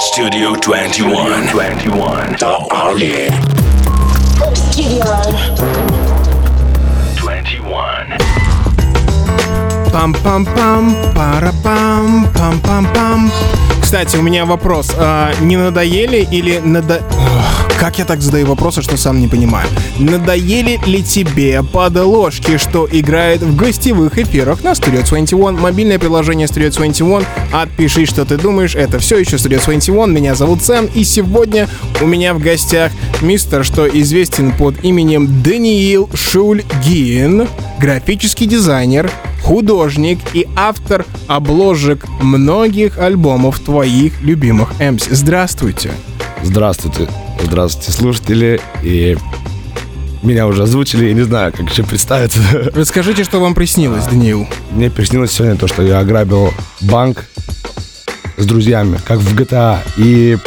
Studio 21. 21. The Army. Studio. 21. Пам-пам-пам, пара-пам, пам-пам-пам. Кстати, у меня вопрос. А, не надоели или надо... Как я так задаю вопросы, что сам не понимаю. Надоели ли тебе подложки, что играет в гостевых эфирах на Studio 21? Мобильное приложение Studio 21. Отпиши, что ты думаешь. Это все еще Studio 21. Меня зовут Сэм. И сегодня у меня в гостях мистер, что известен под именем Даниил Шульгин, графический дизайнер, художник и автор обложек многих альбомов твоих любимых МС. Здравствуйте. Здравствуйте, здравствуйте, слушатели. И меня уже озвучили, я не знаю, как еще представиться. Расскажите, что вам приснилось, Даниил. Мне приснилось сегодня то, что я ограбил банк с друзьями, как в GTA, и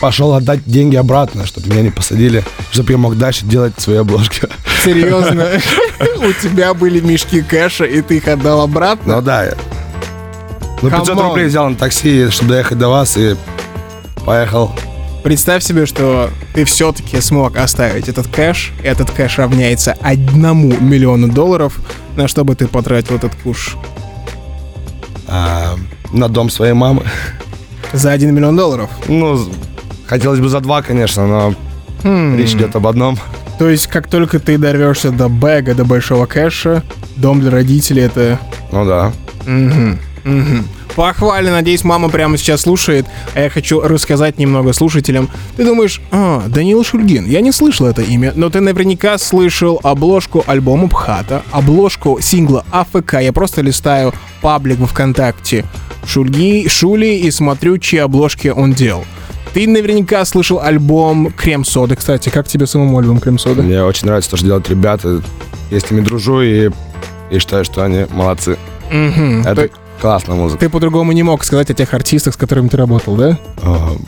пошел отдать деньги обратно, чтобы меня не посадили, чтобы я мог дальше делать свои обложки. Серьезно? У тебя были мешки кэша, и ты их отдал обратно? Ну да. Ну, 500 Come on. рублей взял на такси, чтобы доехать до вас, и поехал. Представь себе, что ты все-таки смог оставить этот кэш. Этот кэш равняется одному миллиону долларов. На что бы ты потратил этот куш? а, на дом своей мамы. За один миллион долларов. Ну, хотелось бы за два, конечно, но Хм. речь идет об одном. То есть, как только ты дорвешься до бэга, до большого кэша, дом для родителей это... Ну да. Мгм, мгм. Похвально, надеюсь, мама прямо сейчас слушает, а я хочу рассказать немного слушателям. Ты думаешь, а, Даниил Шульгин, я не слышал это имя, но ты наверняка слышал обложку альбома Пхата, обложку сингла АФК, я просто листаю паблик во ВКонтакте Шульги, Шули и смотрю, чьи обложки он делал. Ты наверняка слышал альбом Крем Сода, кстати, как тебе самому альбом Крем Сода? Мне очень нравится то, что делают ребята. Я с ними дружу и, и считаю, что они молодцы. Мгм. Это То- классная музыка. Ты по-другому не мог сказать о тех артистах, с которыми ты работал, да?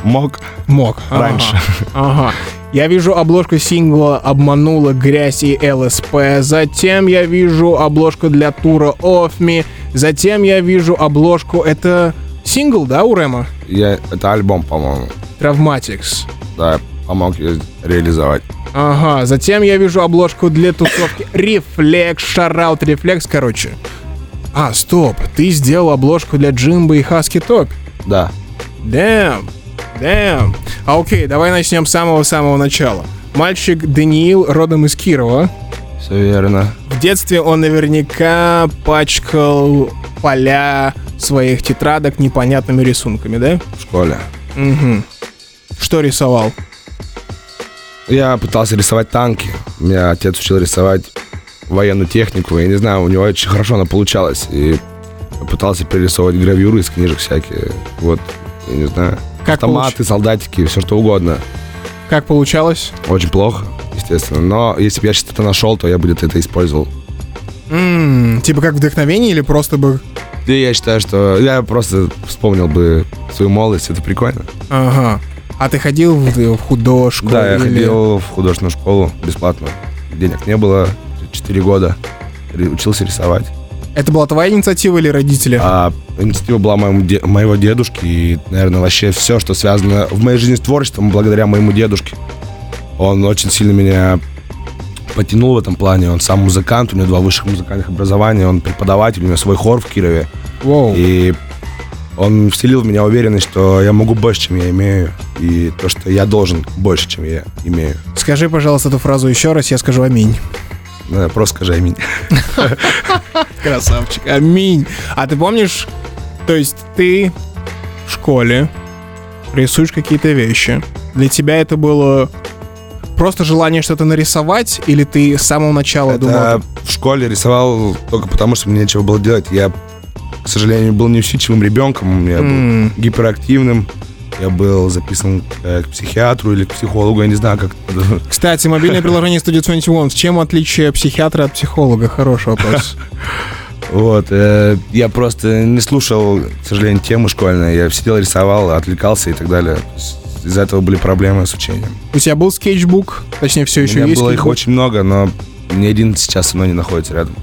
Мог. Мог. Раньше. Ага. Я вижу обложку сингла «Обманула грязь и ЛСП». Затем я вижу обложку для тура «Off Me». Затем я вижу обложку... Это сингл, да, у Рэма? Я, это альбом, по-моему. «Travmatics». Да, помог ее реализовать. Ага. Затем я вижу обложку для тусовки «Рефлекс», «Шараут Рефлекс», короче. А, стоп. Ты сделал обложку для Джимба и Хаски Топ. Да. Damn, damn. А окей, давай начнем с самого-самого начала. Мальчик Даниил родом из Кирова. Все верно. В детстве он наверняка пачкал поля своих тетрадок непонятными рисунками, да? В школе. Угу. Что рисовал? Я пытался рисовать танки. Меня отец учил рисовать военную технику. Я не знаю, у него очень хорошо она получалась. И пытался перерисовывать гравюры из книжек всякие. Вот, я не знаю. Как, Автоматы, солдатики, все что угодно. получ- как получалось? Очень плохо, естественно. Но если бы я что-то нашел, то я бы где-то это использовал. М, типа как вдохновение или просто бы... И я считаю, что я просто вспомнил бы свою молодость. Это прикольно. Ага. А ты ходил в, в художку? Да, я или- ходил в художественную школу бесплатно. Денег не было. Четыре года. Ри- Учился рисовать. Это была твоя инициатива или родители? А инициатива была моему де- моего дедушки. И, наверное, вообще все, что связано в моей жизни с творчеством, благодаря моему дедушке. Он очень сильно меня потянул в этом плане. Он сам музыкант, у него два высших музыкальных образования, он преподаватель, у него свой хор в Кирове. Воу. И он вселил в меня уверенность, что я могу больше, чем я имею. И то, что я должен больше, чем я имею. Скажи, пожалуйста, эту фразу еще раз, я скажу аминь. Э, Просто скажи аминь. Красавчик. Аминь. А ты помнишь, то есть ты в школе рисуешь какие-то вещи. Для тебя это было просто желание что-то нарисовать, или ты с самого начала думал... Это в школе рисовал только потому, что мне нечего было делать. Я, к сожалению, был неусидчивым ребенком. Я М. был гиперактивным. Я был записан э, к психиатру или к психологу, я не знаю, как. Кстати, мобильное приложение Studio 21. С чем отличие психиатра от психолога? Хороший вопрос. Вот. э, Я просто не слушал, к сожалению, темы школьные. Я сидел, рисовал, отвлекался и так далее. Из-за этого были проблемы с учением. У тебя был скетчбук? Точнее, все У еще меня есть было их скетчбук? очень много, но ни один сейчас со мной не находится рядом.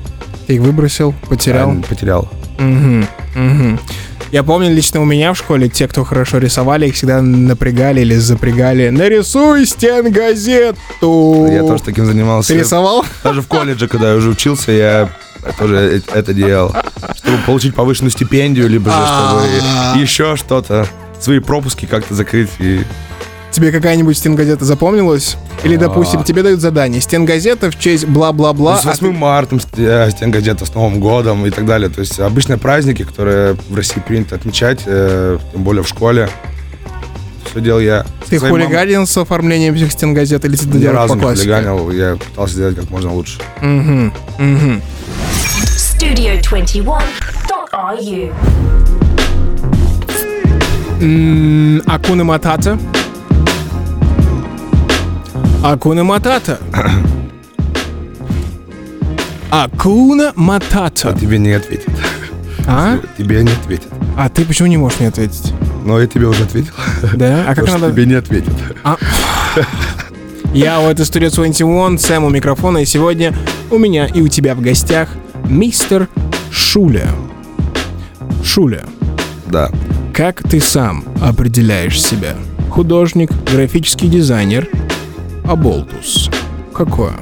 Ты их выбросил, потерял? Я потерял. Мгм, мгм. Я помню, лично у меня в школе те, кто хорошо рисовали, их всегда напрягали или запрягали. Нарисуй стен газету. Я тоже таким занимался. Ты рисовал? Даже в колледже, когда я уже учился, я тоже э- это делал. Чтобы получить повышенную стипендию, либо же А. чтобы еще что-то, свои пропуски как-то закрыть. И Тебе какая-нибудь стенгазета запомнилась? Или, допустим, тебе дают задание. Стенгазета в честь бла-бла-бла. с а 8 ты- марта, стенгазета с Новым годом и так далее. То есть обычные праздники, которые в России принято отмечать, э, тем более в школе. Все делал я. Ты хулиганил с оформлением этих стенгазет или ты Ни делал разу не хулиганил, я пытался сделать как можно лучше. Studio21.ru. М, Акуна Матата. Акуна Матата. Акуна Матата. Тебе не ответит. А? Тебе не ответит. А ты почему не можешь мне ответить? Но я тебе уже ответил. Да? А как надо... тебе не ответит. Я у этой студии 21, Сэм у микрофона, и сегодня у меня и у тебя в гостях мистер Шуля. Шуля, Да. как ты сам определяешь себя? Художник, графический дизайнер, аболтус. Какое?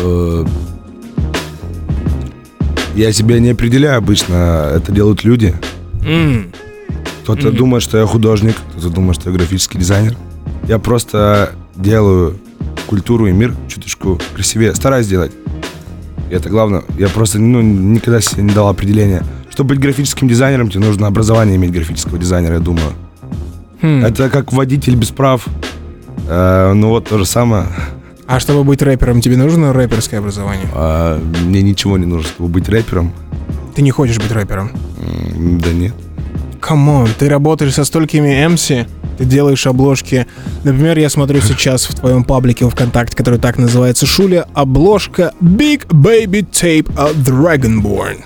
Э, Я себя не определяю обычно, это делают люди. М, Кто-то думает, что я художник, кто-то думает, что я графический дизайнер. Я просто делаю культуру и мир чуточку красивее. Стараюсь делать. И это главное. Я просто ну, никогда себе не дал определения. Чтобы быть графическим дизайнером, тебе нужно образование иметь графического дизайнера, я думаю. хм. Это как водитель без прав. Э, ну вот то же самое. А чтобы быть рэпером, тебе нужно рэперское образование? А, мне ничего не нужно, чтобы быть рэпером. Ты не хочешь быть рэпером? М, Да нет. Come on, ты работаешь со столькими MC, ты делаешь обложки. Например, я смотрю сейчас в твоем паблике ВКонтакте, который так называется Шуля, обложка Big Baby Tape от Dragonborn.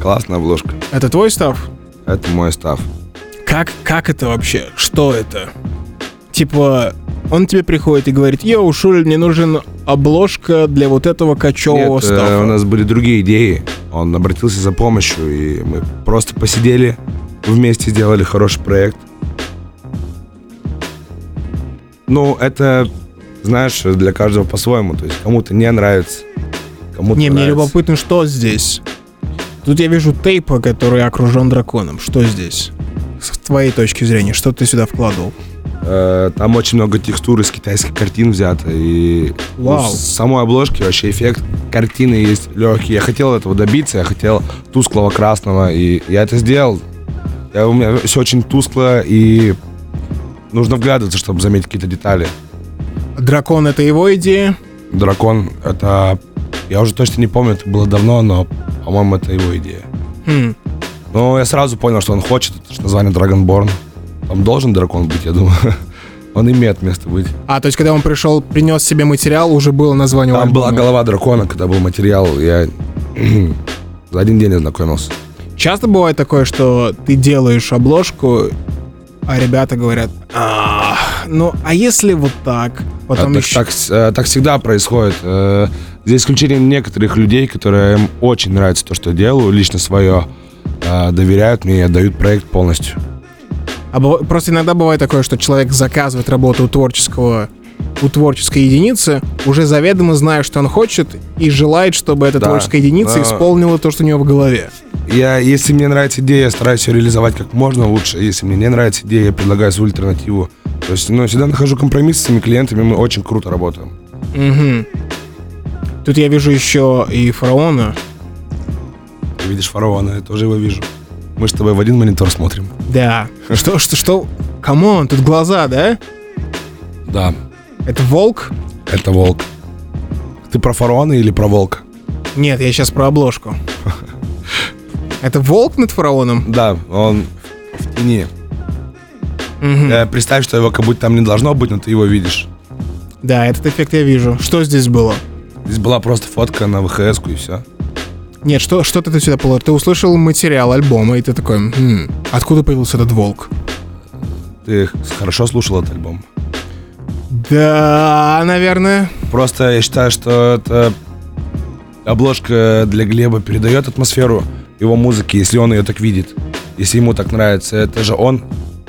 Классная обложка. Это твой stuff? Это мой stuff. Как, как это вообще? Что это? Типа, он тебе приходит и говорит, йоу, Шуль, мне нужен обложка для вот этого кочевого Нет, э, стафа. у нас были другие идеи. Он обратился за помощью, и мы просто посидели, вместе сделали хороший проект. Ну, это, знаешь, для каждого по-своему. То есть кому-то не нравится, кому-то Не, мне нравится. любопытно, что здесь. Тут я вижу тейп, который окружен драконом. Что здесь? С твоей точки зрения, что ты сюда вкладывал? Э, Там очень много текстур из китайских картин взято. И Вау. ну, с самой обложки вообще эффект картины есть легкий. Я хотел этого добиться, я хотел тусклого красного, и я это сделал. Я, у меня все очень тускло, и нужно вглядываться, чтобы заметить какие-то детали. Дракон — это его идея? Дракон — это... Я уже точно не помню, это было давно, но, по-моему, это его идея. Хм. Но я сразу понял, что он хочет. Это же название Dragonborn. Там должен дракон быть, я думаю. Он имеет место быть. А, то есть, когда он пришел, принес себе материал, уже было название Там была альбома. голова дракона, когда был материал. Я за один день ознакомился. Часто бывает такое, что ты делаешь обложку, а ребята говорят, «А, ну, а если вот так? Потом А так, еще... так с- э, так всегда происходит. Э, За исключением некоторых людей, которые им очень нравится то, что я делаю, лично свое, э, доверяют мне и отдают проект полностью. А просто иногда бывает такое, что человек заказывает работу у творческого у творческой единицы, уже заведомо зная, что он хочет, и желает, чтобы эта Да, творческая единица но- исполнила то, что у него в голове. Я, если мне нравится идея, я стараюсь ее реализовать как можно лучше. Если мне не нравится идея, я предлагаю свою альтернативу. То есть, ну, всегда нахожу компромисс с своими клиентами, мы очень круто работаем. Мгм. Тут я вижу еще и фараона. Ты видишь фараона, я тоже его вижу. Мы с тобой в один монитор смотрим. Да. Что, что, что? Come on, тут глаза, да? Да, Это волк? это волк. Ты про фараона или про волка? Нет, я сейчас про обложку. Это волк над фараоном? Да, он в тени. Э, представь, что его как будто там не должно быть, но ты его видишь. Да, этот эффект я вижу. Что здесь было? Здесь была просто фотка на ВХС и все. Нет, что, что ты сюда положил? Ты услышал материал альбома, и ты такой, «М, откуда появился этот волк? Ты хорошо слушал этот альбом? Да, наверное. Просто я считаю, что это обложка для Глеба передает атмосферу его музыки, если он ее так видит, если ему так нравится. Это же он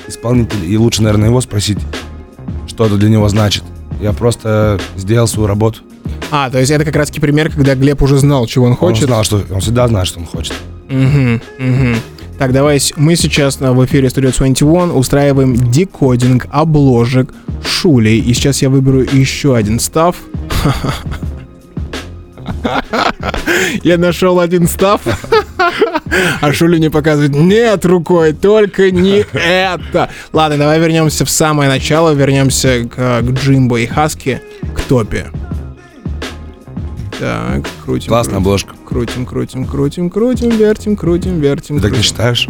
исполнитель, и лучше, наверное, его спросить, что это для него значит. Я просто сделал свою работу. А, то есть это как раз таки пример, когда Глеб уже знал, чего он Он хочет. знал, что он всегда знает, что он хочет. Мгм, мгм. Так, давай, мы сейчас на- в эфире Studio 21 устраиваем декодинг обложек Шулей. И сейчас я выберу еще один став. Я нашел один став, а Шули мне показывает, нет, рукой, только не это. Ладно, давай вернемся в самое начало, вернемся к, к Джимбо и Хаски, к топе. Так, крутим. Классная крутим. обложка. Крутим, крутим, крутим, крутим, вертим, крутим, вертим. Ты так не крутим. считаешь?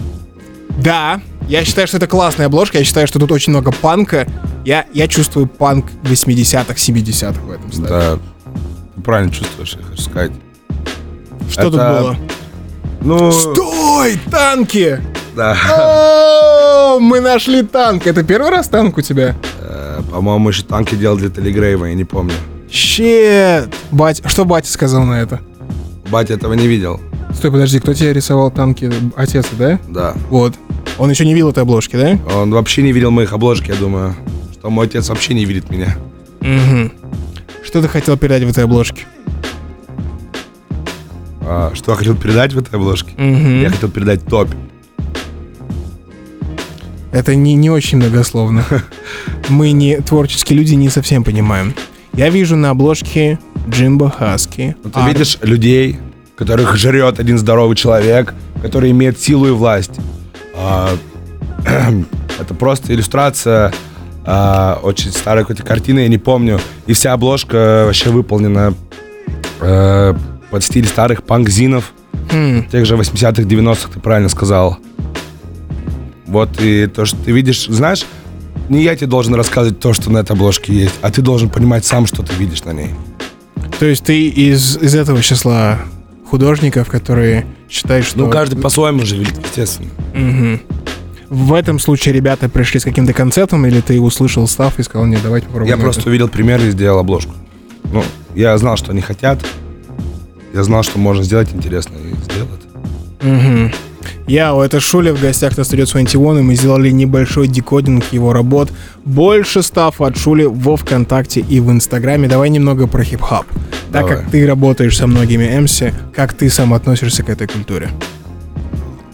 Да, я считаю, что это классная обложка, я считаю, что тут очень много панка. Я, я чувствую панк 80-х, 70-х в этом стиле. Да. Ты правильно чувствуешь, я хочу сказать. Что тут это- было? Ну, Стой, танки! да. О, мы нашли танк. Это первый раз танк у тебя? Э, По-моему, еще танки делал для Телегрейва, я не помню. Щет! Бать, что батя сказал на это? Батя этого не видел. Стой, подожди, кто тебе рисовал танки? Отец, да? Да. Вот. Он еще не видел этой обложки, да? Он вообще не видел моих обложек, я думаю. Что мой отец вообще не видит меня. Угу. Что ты хотел передать в этой обложке? А, что я хотел передать в этой обложке? Мгм. Я хотел передать топ. Это не, не очень многословно. Мы не творческие люди, не совсем понимаем. Я вижу на обложке Джимбо Хаски. Ну, Ты Ар- видишь людей, которых жрет один здоровый человек, который имеет силу и власть. А, это просто иллюстрация а, очень старой какой-то картины, я не помню. И вся обложка вообще выполнена э, под стиль старых панк-зинов, Хм, тех же 80-х, 90-х, ты правильно сказал. Вот и то, что ты видишь, знаешь, не я тебе должен рассказывать то, что на этой обложке есть, а ты должен понимать сам, что ты видишь на ней. То есть ты из, из этого числа художников, которые считают, что... Ну, каждый по-своему же видит, естественно. Мгм. В этом случае ребята пришли с каким-то концептом, или ты услышал став и сказал, нет, давайте попробуем Я это». просто увидел пример и сделал обложку. Ну, я знал, что они хотят. Я знал, что можно сделать интересно, и сделал это. Яу, это Шуля в гостях на Studio 21, и мы сделали небольшой декодинг его работ. Больше став от Шули во Вконтакте и в Инстаграме. Давай немного про хип-хоп. Так как ты работаешь со многими MC, как ты сам относишься к этой культуре?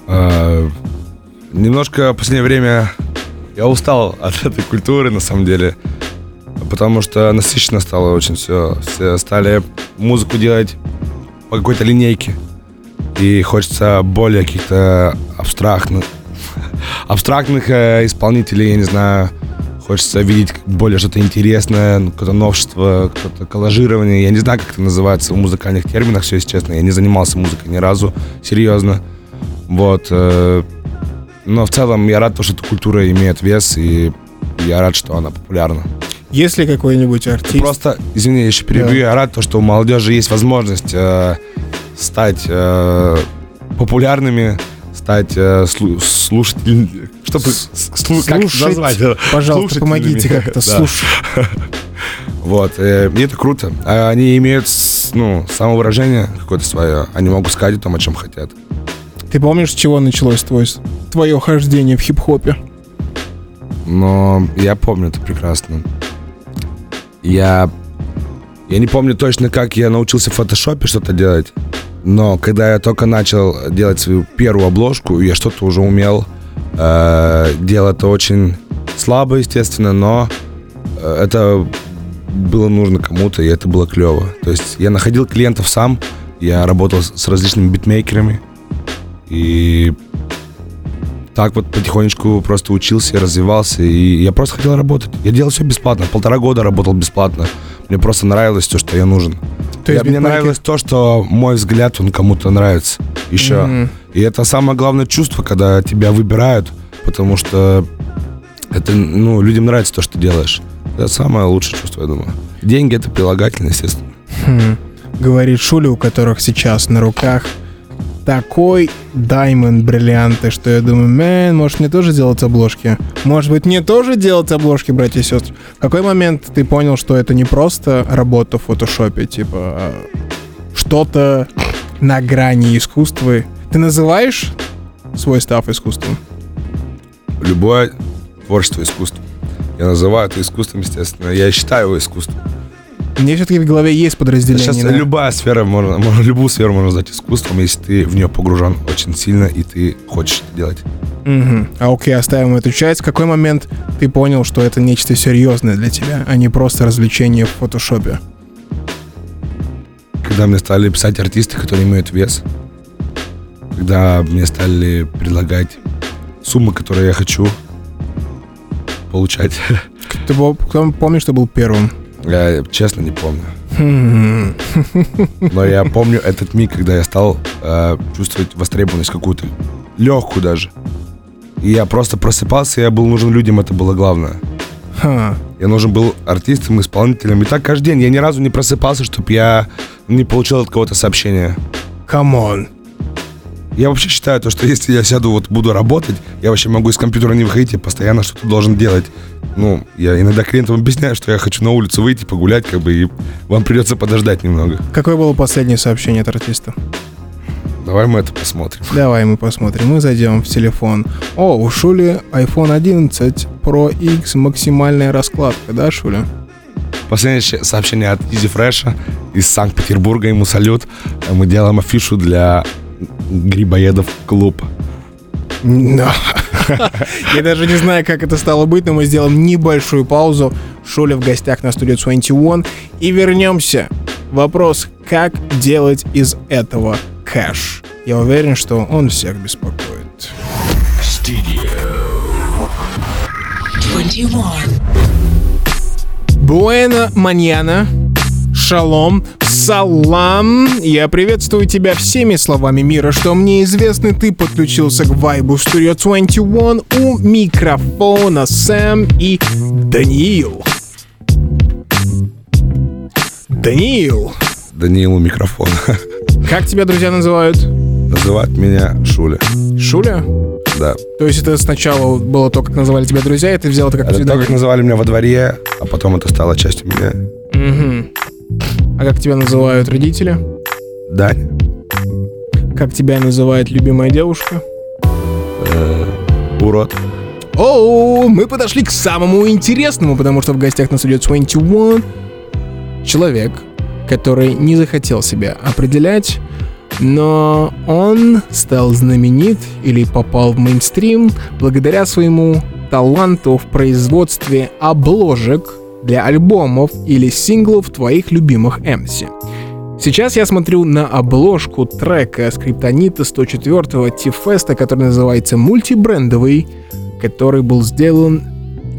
А, немножко в последнее время я устал от этой культуры, на самом деле. Потому что насыщенно стало очень все. Все стали музыку делать по какой-то линейке. И хочется более каких-то абстрактных, абстрактных э, исполнителей, я не знаю. Хочется видеть более что-то интересное, ну, какое-то новшество, какое-то коллажирование. Я не знаю, как это называется в музыкальных терминах, все, если честно. Я не занимался музыкой ни разу, серьезно. Вот. э, Но в целом я рад, то, что эта культура имеет вес, и я рад, что она популярна. Есть ли какой-нибудь артист? Просто, извини, я еще перебью, Да. я рад, то, что у молодежи есть возможность э, стать э, популярными, стать э, слу- слушателями. Чтобы слу- как это Слушать. назвать? Пожалуйста, помогите как-то Да. слушать. Вот, э, и это круто. А Они имеют, ну, самовыражение какое-то свое. Они могут сказать о том, о чем хотят. Ты помнишь, с чего началось твой, твое хождение в хип-хопе? Но я помню это прекрасно. Я, я не помню точно, как я научился в фотошопе что-то делать. Но когда я только начал делать свою первую обложку, я что-то уже умел. Э, делал это очень слабо, естественно, но э, это было нужно кому-то, и это было клево. То есть я находил клиентов сам, я работал с с различными битмейкерами, и так вот потихонечку просто учился, развивался, и я просто хотел работать. Я делал все бесплатно, полтора года работал бесплатно. Мне просто нравилось то, что я нужен. То есть Я- мне нравилось то, что мой взгляд, он кому-то нравится еще. Мгм. И это самое главное чувство, когда тебя выбирают, потому что это, ну, людям нравится то, что ты делаешь. Это самое лучшее чувство, я думаю. Деньги это прилагательно, естественно. Хм. Говорит Шуля, у которых сейчас на руках такой даймонд бриллианты, что я думаю, мэн, может мне тоже делать обложки? Может быть мне тоже делать обложки, братья и сестры? В какой момент ты понял, что это не просто работа в фотошопе, типа а что-то на грани искусства? Ты называешь свой став искусством? Любое творчество искусство. Я называю это искусством, естественно. Я считаю его искусством. Мне все-таки в голове есть подразделение. Сейчас да? любая сфера, можно, можно- любую сферу можно назвать искусством, если ты в нее погружен очень сильно и ты хочешь это делать. Мгм. А окей, оставим эту часть. В какой момент ты понял, что это нечто серьезное для тебя, а не просто развлечение в фотошопе? Когда мне стали писать артисты, которые имеют вес, когда мне стали предлагать суммы, которые я хочу получать, Ты был- помнишь, что был первым? Я честно не помню. Хм. Но я помню этот миг, когда я стал э, чувствовать востребованность какую-то, легкую даже. И я просто просыпался, я был нужен людям, это было главное. Ха. Я нужен был артистам, исполнителям. И так каждый день. Я ни разу не просыпался, чтобы я не получил от кого-то сообщения. On. Я вообще считаю, то, что если я сяду, вот буду работать, я вообще могу из компьютера не выходить, я постоянно что-то должен делать. Ну, я иногда клиентам объясняю, что я хочу на улицу выйти, погулять, как бы, и вам придется подождать немного. Какое было последнее сообщение от артиста? Давай мы это посмотрим. Давай мы посмотрим. Мы зайдем в телефон. О, у Шули iPhone 11 Pro X максимальная раскладка, да, Шуля? Последнее сообщение от Изи Фреша из Санкт-Петербурга. Ему салют. Мы делаем афишу для Грибоедов клуб. Да. Я даже не знаю, как это стало быть, но мы сделаем небольшую паузу. Шуля в гостях на студии 21. И вернемся. Вопрос, как делать из этого кэш? Я уверен, что он всех беспокоит. Studio 21. Буэна маньяна. Шалом, салам. Я приветствую тебя всеми словами мира, что мне известны. Ты подключился к Вайбу Studio 21 у микрофона Сэм и Даниил. Даниил, Даниилу микрофон. как тебя друзья называют? Называют меня Шуля. Шуля? Да. То есть это сначала было то, как называли тебя друзья, и ты взял это как Это то, как называли меня во дворе, а потом это стало частью меня. Мгм. А как тебя называют родители? Даня. Как тебя называет любимая девушка? Урод. Оу, мы подошли к самому интересному, потому что в гостях нас идет 21 человек, который не захотел себя определять, но он стал знаменит или попал в мейнстрим благодаря своему таланту в производстве обложек для альбомов или синглов твоих любимых MC. Сейчас я смотрю на обложку трека Скриптонита 104-го Тифеста, который называется «Мультибрендовый», который был сделан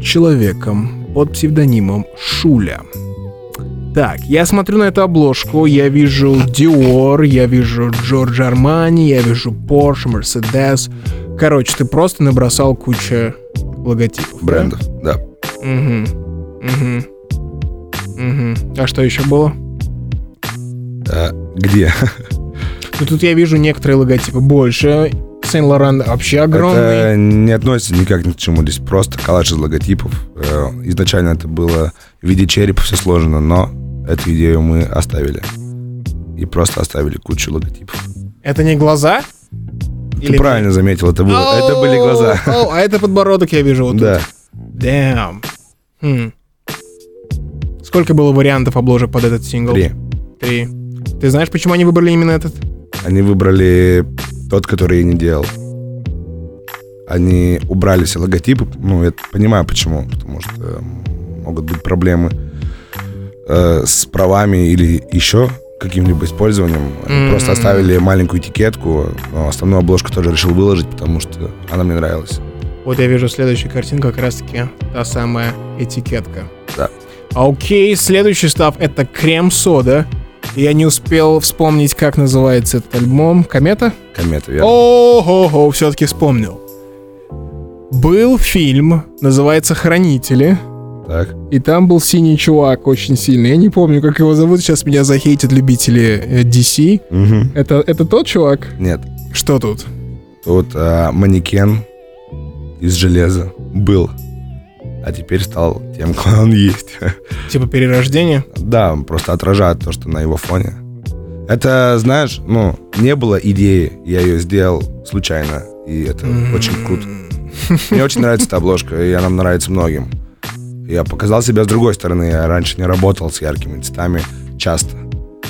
человеком под псевдонимом Шуля. Так, я смотрю на эту обложку, я вижу Dior, я вижу Джордж Армани, я вижу Porsche, Mercedes. Короче, ты просто набросал кучу логотипов. да? Брендов. Да. Мгм. Мгм. Мгм. А что еще было? А, где? Ну тут я вижу некоторые логотипы больше. Сен-Лоран вообще огромный. Это не относится никак ни к чему. Здесь просто коллаж из логотипов. Э, Изначально это было в виде черепа все сложено, но эту идею мы оставили. И просто оставили кучу логотипов. Это не глаза? Ты правильно заметил, это, было, это были глаза. А это подбородок я вижу вот тут. Да. Damn. Хм. Сколько было вариантов обложек под этот сингл? Три. Три. Ты знаешь, почему они выбрали именно этот? Они выбрали тот, который я не делал. Они убрали все логотипы. Ну, я понимаю почему. Потому что э, могут быть проблемы э, с правами или еще каким-либо использованием. М. Просто оставили маленькую этикетку. Но основную обложку тоже решил выложить, потому что она мне нравилась. Вот я вижу следующую картинку, как раз таки та самая этикетка. Да. Окей, следующий став это крем-сода. Я не успел вспомнить, как называется этот альбом. Комета? Комета, верно? Ого-го, все-таки вспомнил. Был фильм, называется «Хранители», Так. и там был синий чувак очень сильный. Я не помню, как его зовут, сейчас меня захейтят любители э, DC. Мгм. Это, это тот чувак? Нет. Что тут? Тут а, манекен из железа был. А теперь стал тем, кто он есть. Типа перерождение? Да, он просто отражает то, что на его фоне. Это, знаешь, ну, не было идеи, я ее сделал случайно, и это очень круто. Мне очень нравится эта обложка, и она нравится многим. Я показал себя с другой стороны, я раньше не работал с яркими цветами часто.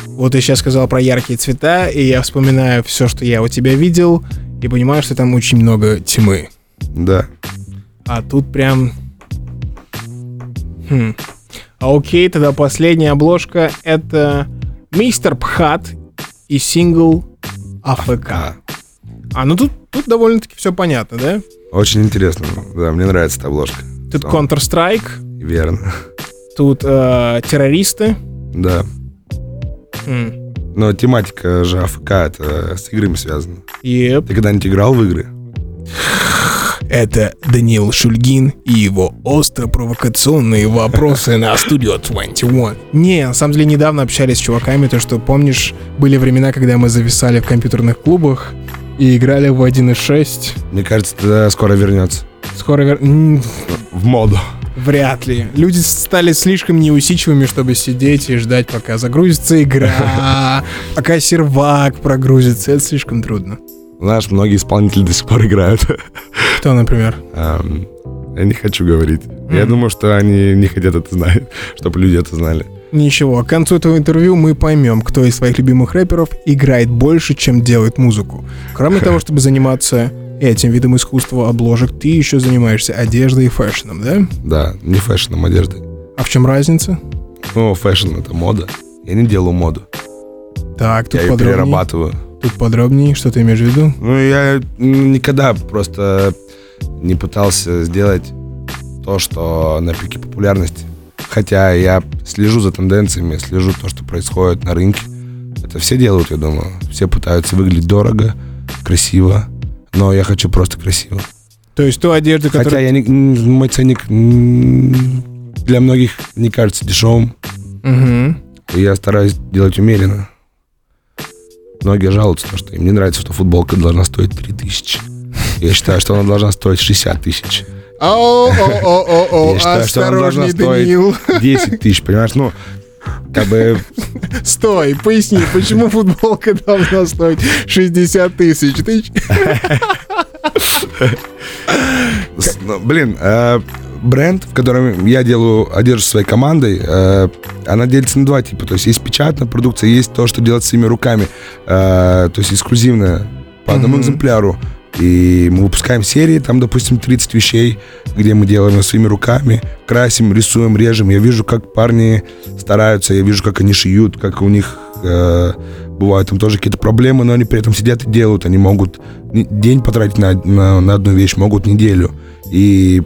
Вот ты сейчас сказал про яркие цвета, и я вспоминаю все, что я у тебя видел, и понимаю, что там очень много тьмы. Да. А тут прям... Хм. А окей, тогда последняя обложка — это Мистер Пхат и сингл АФК. А, ну тут, тут довольно-таки все понятно, да? Очень интересно. Да, мне нравится эта обложка. Тут Сон. Counter-Strike, Верно. тут э, террористы. Да. М. Но тематика же АФК, это с играми связано. Еп. Ты когда-нибудь играл в игры? Это Даниил Шульгин и его остро-провокационные вопросы на Studio 21. Не, на самом деле недавно общались с чуваками, то что, помнишь, были времена, когда мы зависали в компьютерных клубах и играли в 1.6. Мне кажется, это скоро вернется. Скоро вер... В моду. Вряд ли. Люди стали слишком неусидчивыми, чтобы сидеть и ждать, пока загрузится игра, пока сервак прогрузится. Это слишком трудно. Знаешь, многие исполнители до сих пор играют. Кто, например? Эм, Я не хочу говорить. Я думаю, что они не хотят это знать, чтобы люди это знали. Ничего, к концу этого интервью мы поймем, кто из своих любимых рэперов играет больше, чем делает музыку. Кроме того, чтобы заниматься этим видом искусства обложек, ты еще занимаешься одеждой и фэшном, да? Да, не фэшном одежды. А в чем разница? Ну, fashion — это мода. Я не делаю моду. Так, тут Я ее подробнее. перерабатываю. Тут подробнее, что ты имеешь в виду? Ну, я никогда просто не пытался сделать то, что на пике популярности. Хотя я слежу за тенденциями, слежу то, что происходит на рынке. Это все делают, я думаю. Все пытаются выглядеть дорого, красиво. Но я хочу просто красиво. То есть ту одежду, Хотя которую... я не, мой ценник для многих не кажется дешевым. Мгм. И я стараюсь делать умеренно. Многие жалуются, что им не нравится, что футболка должна стоить 3000. Я считаю, что она должна стоить 60 тысяч. Я считаю, что она должна стоить Даниил. 10 тысяч, понимаешь? Ну, как бы, Стой, поясни, почему футболка должна стоить 60 тысяч? Ну, блин, э, бренд, в котором я делаю одежду своей командой, э, она делится на два типа. То есть есть печатная продукция, есть то, что делать своими руками. Э, то есть эксклюзивная по одному Мгм. экземпляру. И мы выпускаем серии, там, допустим, 30 вещей, где мы делаем своими руками, красим, рисуем, режем. Я вижу, как парни стараются, я вижу, как они шьют, как у них э, бывают там тоже какие-то проблемы, но они при этом сидят и делают. Они могут день потратить на, на, на одну вещь, могут неделю. И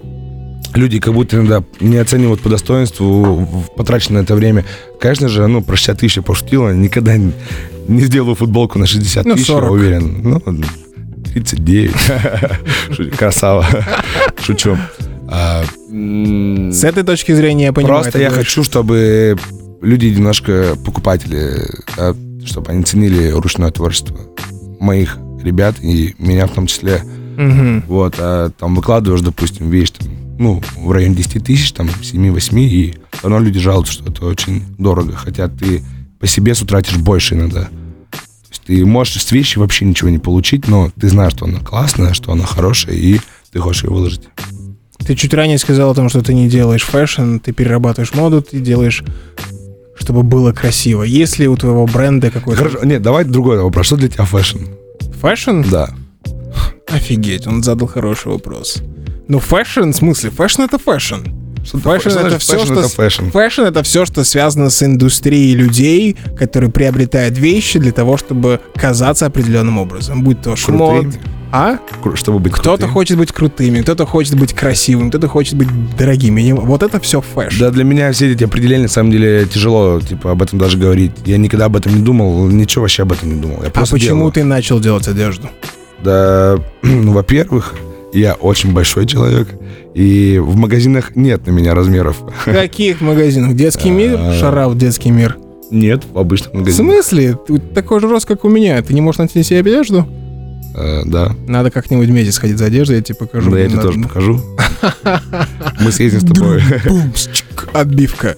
люди как будто иногда не оценивают по достоинству потраченное это время. Конечно же, ну, про 60 тысяч я пошутил, я никогда не, не сделаю футболку на 60 Ну, тысяч, я 40. уверен. Ну, 39. Шу- Красава. Шучу. А, С этой точки зрения я понимаю. Просто я хочу, чтобы люди немножко, покупатели, чтобы они ценили ручное творчество моих ребят и меня в том числе. Вот, а там выкладываешь, допустим, вещь, там, ну, в районе 10 тысяч, там, 7-8, и все равно люди жалуются, что это очень дорого, хотя ты по себе тратишь больше иногда. То есть ты можешь с вещи вообще ничего не получить, но ты знаешь, что она классная, что она хорошая, и ты хочешь ее выложить. Ты чуть ранее сказал о том, что ты не делаешь fashion, ты перерабатываешь моду, ты делаешь, чтобы было красиво. Есть ли у твоего бренда какой-то Хорошо, нет, давай другой вопрос. Что для тебя fashion? fashion? Да. Офигеть, он задал хороший вопрос. Ну, fashion, в смысле, fashion это fashion. Что Fashion это все, fashion что... это fashion. Fashion это все, что связано с индустрией людей, которые приобретают вещи для того, чтобы казаться определенным образом. Будь то шмот. Крутыми. А? Чтобы быть Кто-то хочет быть крутыми, кто-то хочет быть красивым, кто-то хочет быть дорогими. Вот это все fashion. Да, для меня все эти определения, на самом деле, тяжело, типа, об этом даже говорить. Я никогда об этом не думал, ничего вообще об этом не думал. Я а почему делаю. ты начал делать одежду? Да, ну, во-первых, я очень большой человек, и в магазинах нет на меня размеров. В каких магазинах? Детский мир? А. Шарав, детский мир. Нет, в обычных В магазинах. смысле? Ты такой же рост, как у меня. Ты не можешь найти себе одежду? Э, Да, Надо как-нибудь вместе сходить за одеждой, я тебе покажу. да, я тебе Надо- тоже покажу. Мы съездим с тобой. Бум, счик, отбивка.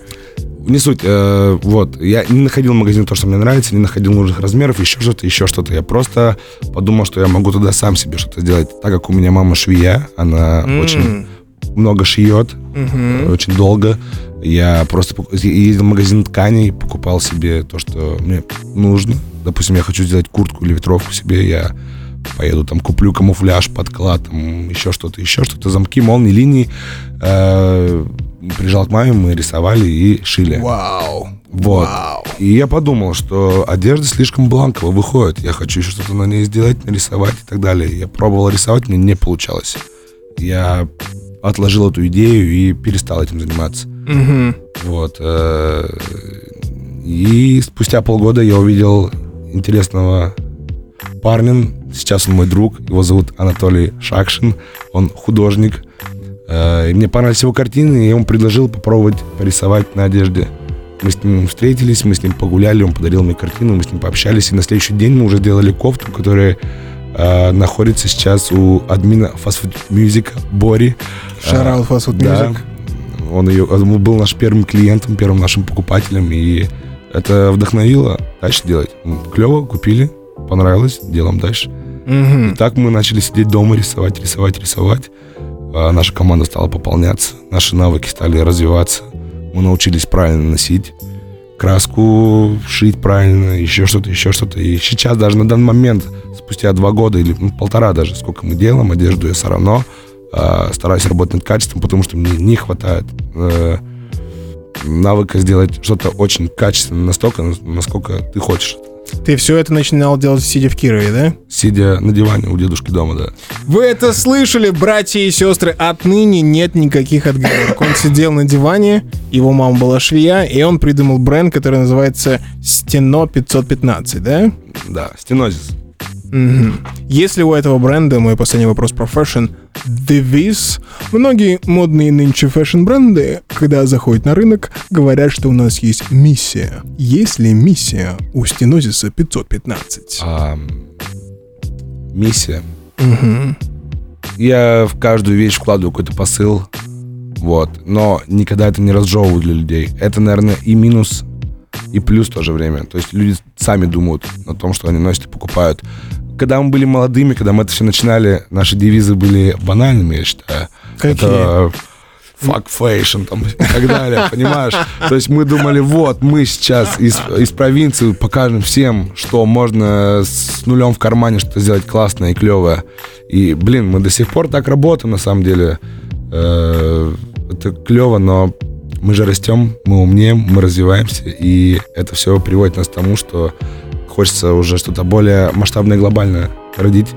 Не суть. э, вот. Я не находил в магазине то, что мне нравится, не находил нужных размеров, еще что-то, еще что-то. Я просто подумал, что я могу туда сам себе что-то сделать. Так как у меня мама швея, она очень много шьет, э, очень долго. Я просто ездил в магазин тканей, покупал себе то, что мне нужно. Допустим, я хочу сделать куртку или ветровку себе, я поеду там куплю камуфляж, подклад, там еще что-то, еще что-то, замки, молнии, линии. Э, Приезжал к маме, мы рисовали и шили. Вау. Вот. Вау. И я подумал, что одежда слишком бланково выходит. Я хочу еще что-то на ней сделать, нарисовать и так далее. Я пробовал рисовать, мне не получалось. Я отложил эту идею и перестал этим заниматься. Мгм. Вот. э, И спустя полгода я увидел интересного парня. Сейчас он мой друг. Его зовут Анатолий Шакшин. Он художник. Э, и Мне понравились его картины, и я ему предложил попробовать порисовать на одежде. Мы с ним встретились, мы с ним погуляли, он подарил мне картину, мы с ним пообщались, и на следующий день мы уже сделали кофту, которая э, находится сейчас у админа Fast Food Music Бори. Shout out Fast Food Да. Music. Он, ее, он был наш первым клиентом, первым нашим покупателем, и это вдохновило дальше делать. Клево, купили, понравилось, делаем дальше. Мгм. И так мы начали сидеть дома, рисовать, рисовать, рисовать. А наша команда стала пополняться, наши навыки стали развиваться. Мы научились правильно носить краску, шить правильно, еще что-то, еще что-то. И сейчас даже на данный момент, спустя два года или ну, полтора даже, сколько мы делаем одежду, я все равно а, стараюсь работать над качеством, потому что мне не хватает э, навыка сделать что-то очень качественно, настолько, насколько ты хочешь. Ты все это начинал делать, сидя в Кирове, да? Сидя на диване у дедушки дома, да. Вы это слышали, братья и сестры? Отныне нет никаких отговорок. Он сидел на диване, его мама была швея, и он придумал бренд, который называется Стено 515, да? Да, стенозис. Мгм. Если у этого бренда, мой последний вопрос про fashion, девиз, многие модные нынче фэшн-бренды, когда заходят на рынок, говорят, что у нас есть миссия. Есть ли миссия у стенозиса 515? А, миссия. Я в каждую вещь вкладываю какой-то посыл, вот, но никогда это не разжевываю для людей. Это, наверное, и минус, и плюс в то же время. То есть люди сами думают о том, что они носят и покупают. Когда мы были молодыми, когда мы это все начинали, наши девизы были банальными, я считаю. Какие? Это fuck fashion там и так далее, понимаешь? То есть мы думали, вот, мы сейчас из, из провинции покажем всем, что можно с нулем в кармане что-то сделать классное и клевое. И, блин, мы до сих пор так работаем, на самом деле. Э, Это клево, но мы же растем, мы умнеем, мы развиваемся, и это все приводит нас к тому, что хочется уже что-то более масштабное и глобальное родить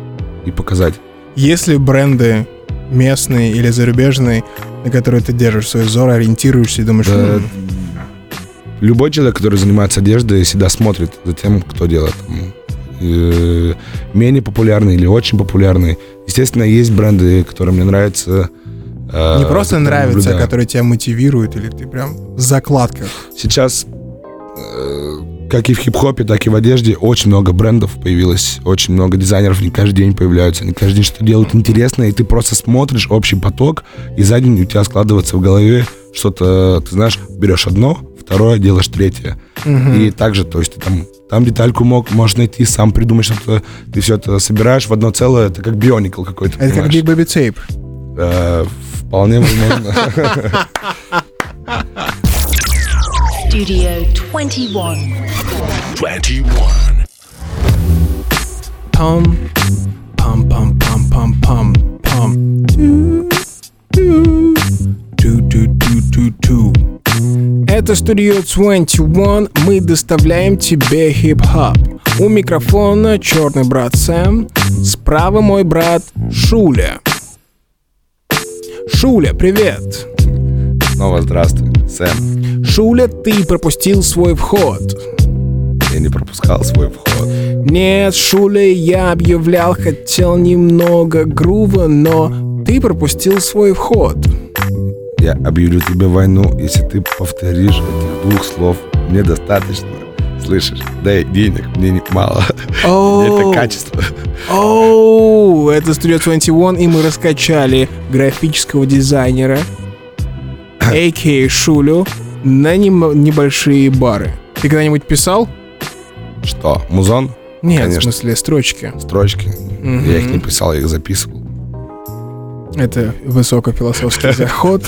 и показать. Если бренды местные или зарубежные, на которые ты держишь свой взор, ориентируешься и думаешь, Да, «М, любой человек, который занимается одеждой, всегда смотрит за тем, кто делает. Э, менее популярный или очень популярный. Естественно, есть бренды, которые мне нравятся. э, не просто нравится, а которые тебя мотивируют, или ты прям в закладках. Сейчас, э, как и в хип-хопе, так и в одежде, очень много брендов появилось, очень много дизайнеров, не каждый день появляются, они каждый день что-то делают интересное, и ты просто смотришь общий поток, и за день у тебя складывается в голове что-то, ты знаешь, берешь одно, второе, делаешь третье. И также, то есть ты там, там детальку мог, можешь найти, сам придумать что-то, ты все это собираешь в одно целое, это как бионикл какой-то, Это как? Big Baby Tape. Э, вполне возможно. Studio 21. 21. Пам, пам, пам, пам, пам, пам, пам. Ту, ту, ту, ту, ту, ту, ту. Это Studio 21, мы доставляем тебе хип-хоп. У микрофона черный брат Сэм, справа мой брат Шуля. Шуля, привет. Снова здравствуй, Сэм. Шуля, ты пропустил свой вход. Я не пропускал свой вход. Нет, Шуля, я объявлял, хотел немного грува, но ты пропустил свой вход. Я объявлю тебе войну, если ты повторишь этих двух слов. Мне достаточно. Слышишь? Дай денег, мне не мало. Оу. это качество. Оу, это Studio 21, и мы раскачали графического дизайнера, а.к.а. Шулю, на небольшие бары. Ты когда-нибудь писал? Что, музон? Нет, Конечно. в смысле строчки. Строчки? Мгм. Я их не писал, я их записывал. Это высокофилософский заход.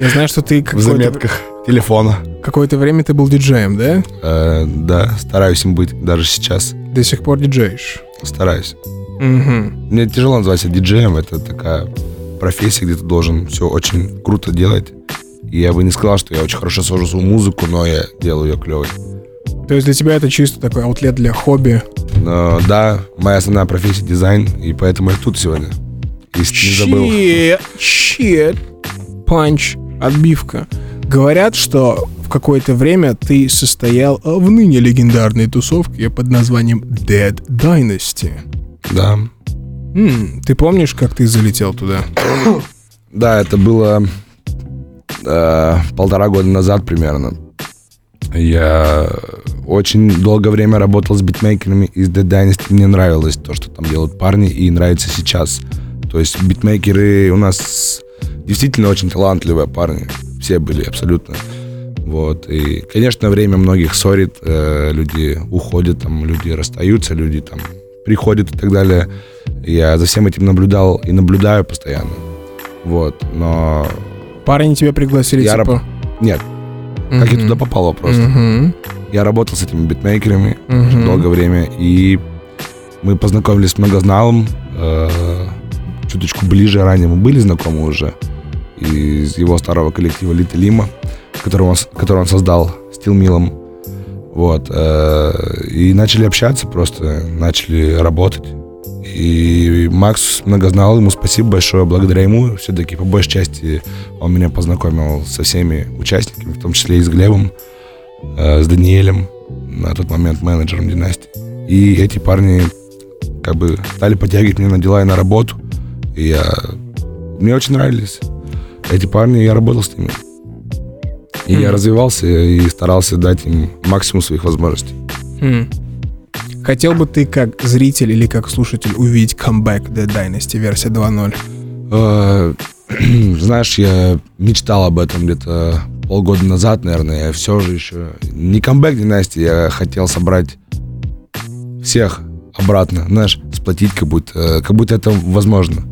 Я знаю, что ты В заметках телефона. какое-то время ты был диджеем, да? Э, да, стараюсь им быть даже сейчас. До сих пор диджеешь. Стараюсь. Мгм. Мне тяжело назвать себя диджеем. Это такая профессия, где ты должен все очень круто делать. И я бы не сказал, что я очень хорошо сложу свою музыку, но я делаю ее клевой. То есть для тебя это чисто такой аутлет для хобби. Но да, моя основная профессия дизайн, и поэтому я тут сегодня. Если ты не забыл. Щит, панч, отбивка. Говорят, что в какое-то время ты состоял в ныне легендарной тусовке под названием Dead Dynasty. Да. М, ты помнишь, как ты залетел туда? Да, это было э, полтора года назад примерно. Я очень долгое время работал с битмейкерами из The Dynasty. Мне нравилось то, что там делают парни, и нравится сейчас. То есть битмейкеры у нас действительно очень талантливые парни. Все были абсолютно. Вот. И, конечно, время многих ссорит, э, люди уходят, там, люди расстаются, люди там приходят и так далее. Я за всем этим наблюдал и наблюдаю постоянно. Вот, но Парни тебя пригласили, Я типа... нет, как я туда попал вопрос. Мгм. Я работал с этими битмейкерами очень долгое время, и мы познакомились с многозналом э, чуточку ближе. Ранее мы были знакомы уже из его старого коллектива Лита Лима, который он, который он создал с Тилмилом. Вот. э, и начали общаться просто, начали работать. И Макс многознал, ему спасибо большое. Благодаря ему все-таки по большей части он меня познакомил со всеми участниками, в том числе и с Глебом, э, с Даниэлем, на тот момент менеджером династии. И эти парни как бы стали подтягивать меня на дела и на работу. И я... Мне очень нравились эти парни, я работал с ними. И я Мгм. развивался и старался дать им максимум своих возможностей. Хм. Хотел бы ты как зритель или как слушатель увидеть камбэк Dead Dynasty версия 2.0? Э, Знаешь, я мечтал об этом где-то полгода назад, наверное. Я все же еще... Не камбэк династии, я хотел собрать всех обратно, знаешь, сплотить, как будто, как будто это возможно.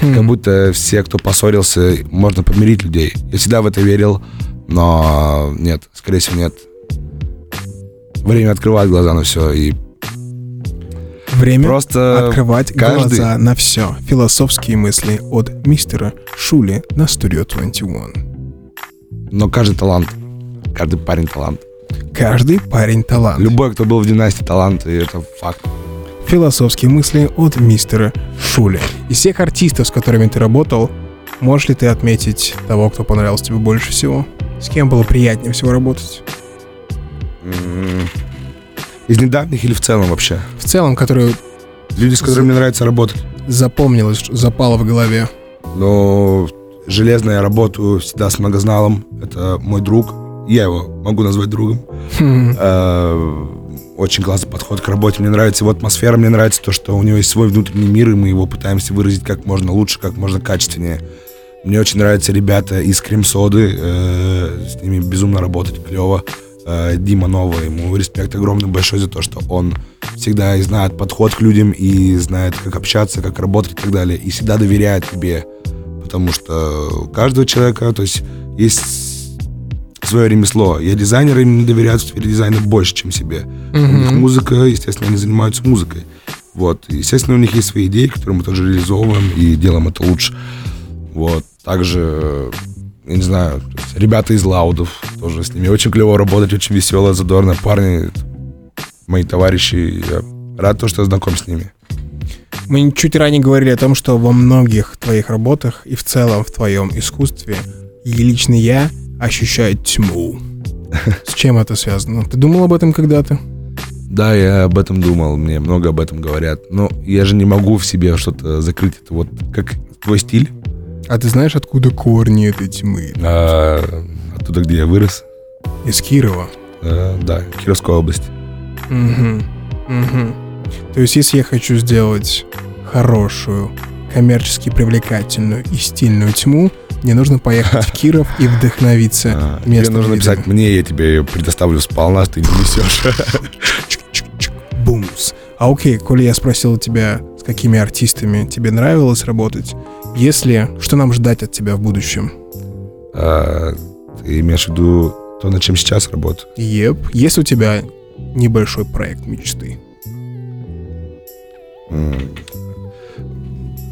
Хм. Как будто все, кто поссорился, можно помирить людей. Я всегда в это верил, но нет, скорее всего, нет. Время открывает глаза на все, и Время просто открывать каждый- глаза на все. Философские мысли от мистера Шули на Studio 21. Но каждый талант, каждый парень талант. Каждый парень талант. Любой, кто был в династии талант, и это факт. Философские мысли от мистера Шули. Из всех артистов, с которыми ты работал, можешь ли ты отметить того, кто понравился тебе больше всего? С кем было приятнее всего работать? М, Из недавних или в целом вообще? В целом, который Люди, с которыми мне нравится работать. запомнилось, запало в голове. Но железно я работаю всегда с многозналом. Это мой друг. Я его могу назвать другом. Хм. Э, Очень классный подход к работе. Мне нравится его атмосфера, мне нравится то, что у него есть свой внутренний мир, и мы его пытаемся выразить как можно лучше, как можно качественнее. Мне очень нравятся ребята из Крем-Соды. э, С ними безумно работать клево. Э, Дима Новый, ему респект огромный большой за то, что он всегда и знает подход к людям и знает, как общаться, как работать и так далее. И всегда доверяет тебе. Потому что у каждого человека, то есть, есть свое ремесло. Я дизайнер, им не доверяют в сфере дизайна больше, чем себе. У них музыка, естественно, они занимаются музыкой. Вот. Естественно, у них есть свои идеи, которые мы тоже реализовываем и делаем это лучше. Вот. Также, я не знаю, ребята из Лаудов, тоже с ними очень клево работать, очень веселые, задорные парни, мои товарищи. Я рад, то, что я знаком с ними. Мы чуть ранее говорили о том, что во многих твоих работах и в целом в твоем искусстве и лично я ощущаю тьму. С чем это связано? Ты думал об этом когда-то? Да, я об этом думал, мне много об этом говорят. Но я же не могу в себе что-то закрыть. Это вот как твой стиль, А ты знаешь, откуда корни этой тьмы? а, оттуда, где я вырос. Из Кирова. А, да, Кировская область. Мгм. Мгм. То есть, если я хочу сделать хорошую, коммерчески привлекательную и стильную тьму, Мне нужно поехать в Киров и вдохновиться А, Тебе нужно видами. написать мне, я тебе ее предоставлю сполна, ты не несешь. Бумс. А окей, коли я спросил тебя, с какими артистами тебе нравилось работать, если, что нам ждать от тебя в будущем? А, Ты имеешь в виду то, над чем сейчас работаю? Еп. Есть у тебя небольшой проект мечты?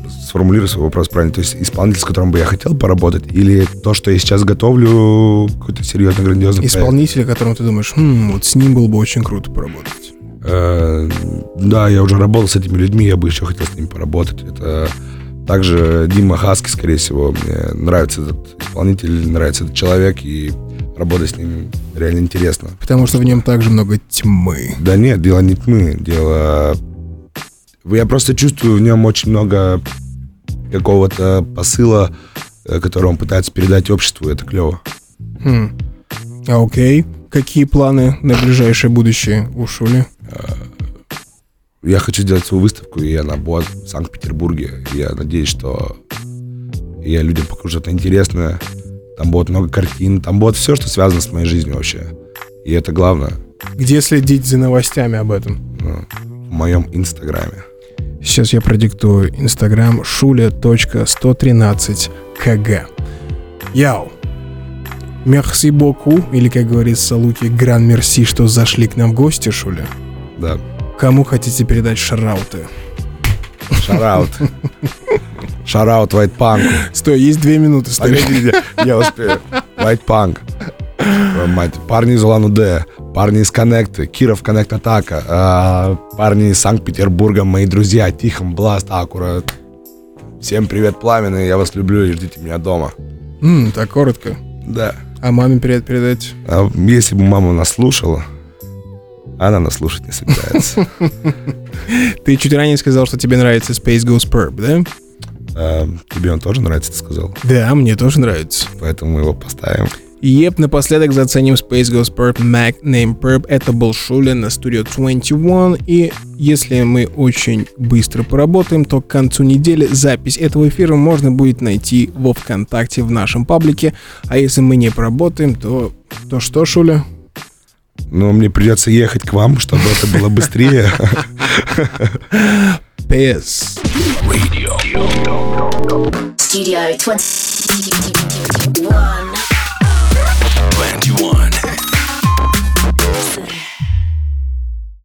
Сформулирую свой вопрос правильно. То есть исполнитель, с которым бы я хотел поработать, или то, что я сейчас готовлю, какой-то серьезный, грандиозный проект? Исполнитель, о котором ты думаешь, «Хм, вот с ним было бы очень круто поработать. Э, Да, я уже работал с этими людьми, я бы еще хотел с ними поработать. Это также Дима Хаски, скорее всего. Мне нравится этот исполнитель, нравится этот человек, и работать с ним реально интересно. Потому что в нем также много тьмы. Да нет, дело не тьмы, дело... Я просто чувствую в нем очень много какого-то посыла, э, который он пытается передать обществу, это клево. Хм. А окей. Какие планы на ближайшее будущее у Шули? Я хочу сделать свою выставку, и она будет в Санкт-Петербурге. Я надеюсь, что я людям покажу что-то интересное. Там будет много картин, там будет все, что связано с моей жизнью вообще. И это главное Где следить за новостями об этом? ну, в моем инстаграме. Сейчас я продиктую инстаграм шуля.113кг. Яу. Мерси боку, или, как говорится Луки, гран мерси, что зашли к нам в гости, Шуля. Да. Кому хотите передать шарауты? Шараут. Шараут White Punk. Стой, есть две минуты, старик. Погоди, я успею. White Punk. Мать. Парни из Улан-Удэ, парни из Коннекты, Киров Коннект Атака, а, парни из Санкт-Петербурга, мои друзья, Тихон, Бласт, Акура. Всем привет, пламенные, я вас люблю и ждите меня дома. М, так коротко. Да. А маме привет передать? А если бы мама нас слушала, она нас слушать не собирается. Ты чуть ранее сказал, что тебе нравится Space Ghost Perp, да? А, Тебе он тоже нравится, ты сказал. Да, мне тоже нравится. Поэтому мы его поставим. Еп, напоследок заценим Space Ghost Perp Mac Name Perp. Это был Шуля на Studio 21. И если мы очень быстро поработаем, то к концу недели запись этого эфира можно будет найти во ВКонтакте в нашем паблике. А если мы не поработаем, то... То что, Шуля? Но мне придется ехать к вам, чтобы это было быстрее. PS. Radio. Studio 21.